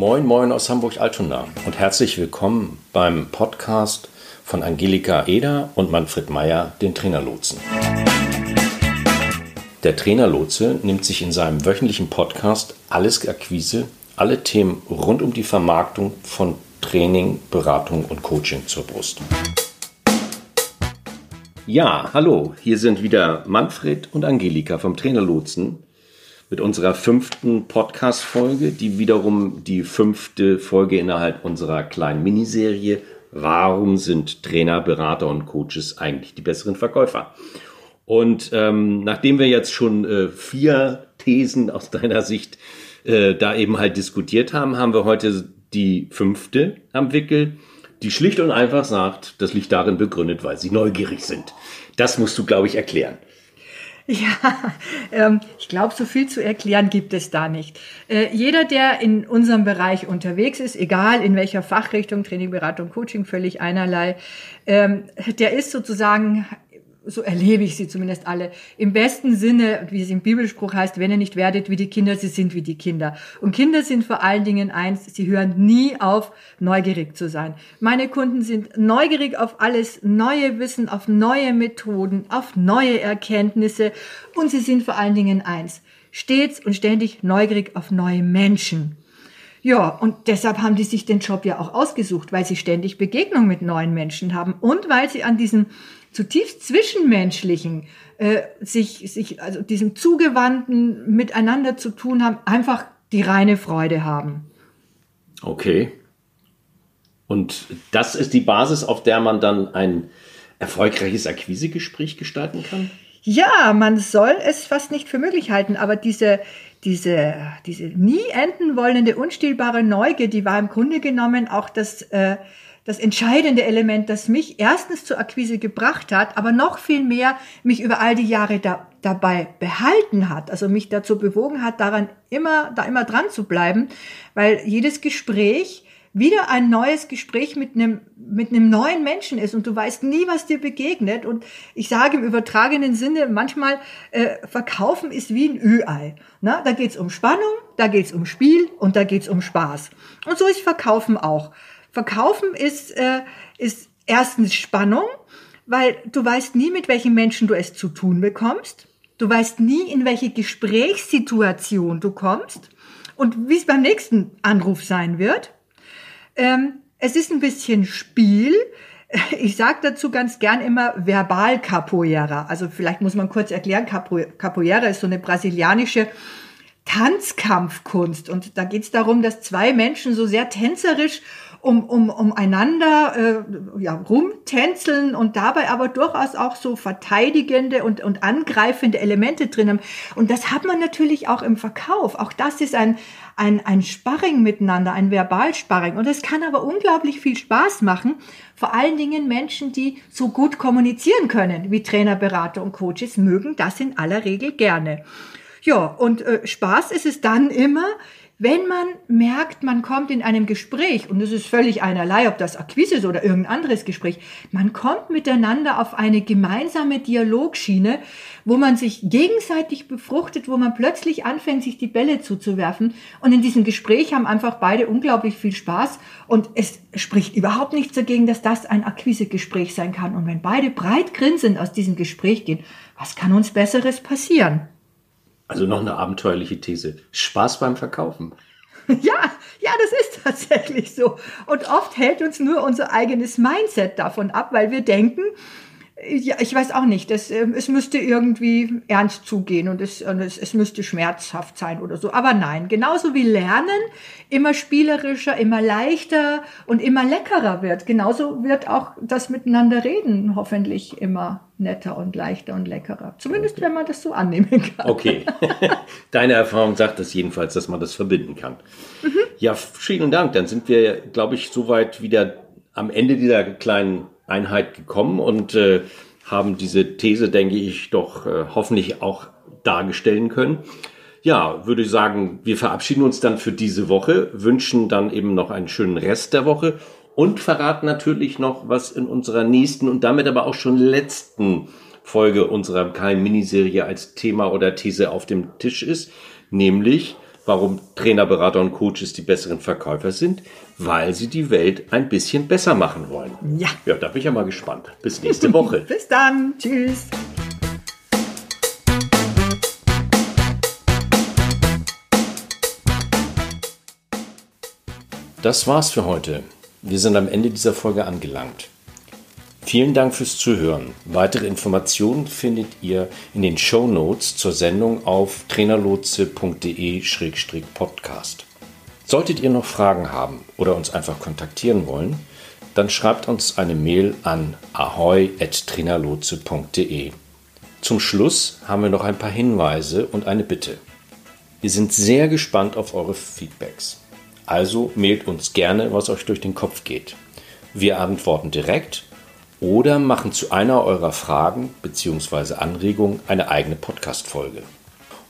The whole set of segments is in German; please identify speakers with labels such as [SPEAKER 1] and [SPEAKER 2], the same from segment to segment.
[SPEAKER 1] Moin, moin aus Hamburg-Altona und herzlich willkommen beim Podcast von Angelika Eder und Manfred Meyer, den Trainerlotsen. Der Trainerlotse nimmt sich in seinem wöchentlichen Podcast alles Akquise, alle Themen rund um die Vermarktung von Training, Beratung und Coaching zur Brust. Ja, hallo, hier sind wieder Manfred und Angelika vom Trainerlotsen mit unserer fünften Podcast-Folge, die wiederum die fünfte Folge innerhalb unserer kleinen Miniserie Warum sind Trainer, Berater und Coaches eigentlich die besseren Verkäufer? Und ähm, nachdem wir jetzt schon äh, vier Thesen aus deiner Sicht äh, da eben halt diskutiert haben, haben wir heute die fünfte am Wickel, die schlicht und einfach sagt, das liegt darin begründet, weil sie neugierig sind. Das musst du, glaube ich, erklären.
[SPEAKER 2] Ja, ähm, ich glaube, so viel zu erklären gibt es da nicht. Äh, jeder, der in unserem Bereich unterwegs ist, egal in welcher Fachrichtung, Training, Beratung, Coaching, völlig einerlei, ähm, der ist sozusagen so erlebe ich sie zumindest alle, im besten Sinne, wie es im Bibelspruch heißt, wenn ihr nicht werdet wie die Kinder, sie sind wie die Kinder. Und Kinder sind vor allen Dingen eins, sie hören nie auf, neugierig zu sein. Meine Kunden sind neugierig auf alles neue Wissen, auf neue Methoden, auf neue Erkenntnisse und sie sind vor allen Dingen eins, stets und ständig neugierig auf neue Menschen. Ja, und deshalb haben die sich den Job ja auch ausgesucht, weil sie ständig Begegnung mit neuen Menschen haben und weil sie an diesen zutiefst zwischenmenschlichen, äh, sich, sich, also diesem zugewandten Miteinander zu tun haben, einfach die reine Freude haben.
[SPEAKER 1] Okay. Und das ist die Basis, auf der man dann ein erfolgreiches Akquisegespräch gestalten kann?
[SPEAKER 2] Ja, man soll es fast nicht für möglich halten, aber diese, diese, diese nie enden wollende, unstillbare Neugier, die war im Grunde genommen auch das, äh, das entscheidende Element, das mich erstens zur Akquise gebracht hat, aber noch viel mehr mich über all die Jahre da, dabei behalten hat, also mich dazu bewogen hat, daran immer, da immer dran zu bleiben, weil jedes Gespräch wieder ein neues Gespräch mit einem, mit einem neuen Menschen ist und du weißt nie, was dir begegnet. Und ich sage im übertragenen Sinne, manchmal äh, verkaufen ist wie ein Ü-Ei. Na, da geht's um Spannung, da geht's um Spiel und da geht's um Spaß. Und so ist Verkaufen auch. Verkaufen ist, äh, ist erstens Spannung, weil du weißt nie, mit welchen Menschen du es zu tun bekommst. Du weißt nie, in welche Gesprächssituation du kommst und wie es beim nächsten Anruf sein wird. Ähm, es ist ein bisschen Spiel. Ich sage dazu ganz gern immer Verbal Capoeira. Also vielleicht muss man kurz erklären, Capoeira ist so eine brasilianische Tanzkampfkunst. Und da geht es darum, dass zwei Menschen so sehr tänzerisch um, um, um einander äh, ja, rumtänzeln und dabei aber durchaus auch so verteidigende und, und angreifende Elemente drin haben. Und das hat man natürlich auch im Verkauf. Auch das ist ein, ein, ein Sparring miteinander, ein Verbalsparring. Und es kann aber unglaublich viel Spaß machen. Vor allen Dingen Menschen, die so gut kommunizieren können, wie Trainer, Berater und Coaches, mögen das in aller Regel gerne. Ja, und äh, Spaß ist es dann immer, wenn man merkt, man kommt in einem Gespräch, und es ist völlig einerlei, ob das Akquise ist oder irgendein anderes Gespräch, man kommt miteinander auf eine gemeinsame Dialogschiene, wo man sich gegenseitig befruchtet, wo man plötzlich anfängt, sich die Bälle zuzuwerfen. Und in diesem Gespräch haben einfach beide unglaublich viel Spaß. Und es spricht überhaupt nichts dagegen, dass das ein Akquisegespräch sein kann. Und wenn beide breit grinsend aus diesem Gespräch gehen, was kann uns Besseres passieren?
[SPEAKER 1] Also noch eine abenteuerliche These. Spaß beim Verkaufen.
[SPEAKER 2] Ja, ja, das ist tatsächlich so. Und oft hält uns nur unser eigenes Mindset davon ab, weil wir denken, ja, ich weiß auch nicht. Es, ähm, es müsste irgendwie ernst zugehen und es, und es, es müsste schmerzhaft sein oder so. Aber nein, genauso wie Lernen immer spielerischer, immer leichter und immer leckerer wird. Genauso wird auch das Miteinander reden hoffentlich immer netter und leichter und leckerer. Zumindest, okay. wenn man das so annehmen kann.
[SPEAKER 1] Okay. Deine Erfahrung sagt das jedenfalls, dass man das verbinden kann. Mhm. Ja, vielen Dank. Dann sind wir, glaube ich, soweit wieder am Ende dieser kleinen Einheit gekommen und äh, haben diese These, denke ich, doch äh, hoffentlich auch darstellen können. Ja, würde ich sagen, wir verabschieden uns dann für diese Woche, wünschen dann eben noch einen schönen Rest der Woche und verraten natürlich noch, was in unserer nächsten und damit aber auch schon letzten Folge unserer kleinen Miniserie als Thema oder These auf dem Tisch ist, nämlich warum Trainer, Berater und Coaches die besseren Verkäufer sind? Weil sie die Welt ein bisschen besser machen wollen.
[SPEAKER 2] Ja.
[SPEAKER 1] Ja, da bin ich ja mal gespannt. Bis nächste Woche.
[SPEAKER 2] Bis dann. Tschüss.
[SPEAKER 1] Das war's für heute. Wir sind am Ende dieser Folge angelangt. Vielen Dank fürs Zuhören. Weitere Informationen findet ihr in den Show Notes zur Sendung auf trainerlotse.de-podcast. Solltet ihr noch Fragen haben oder uns einfach kontaktieren wollen, dann schreibt uns eine Mail an ahoy.trainerlotse.de. Zum Schluss haben wir noch ein paar Hinweise und eine Bitte. Wir sind sehr gespannt auf eure Feedbacks. Also mailt uns gerne, was euch durch den Kopf geht. Wir antworten direkt oder machen zu einer eurer Fragen bzw. Anregungen eine eigene Podcast-Folge.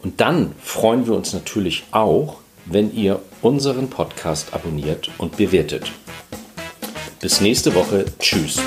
[SPEAKER 1] Und dann freuen wir uns natürlich auch, wenn ihr unseren Podcast abonniert und bewertet. Bis nächste Woche. Tschüss.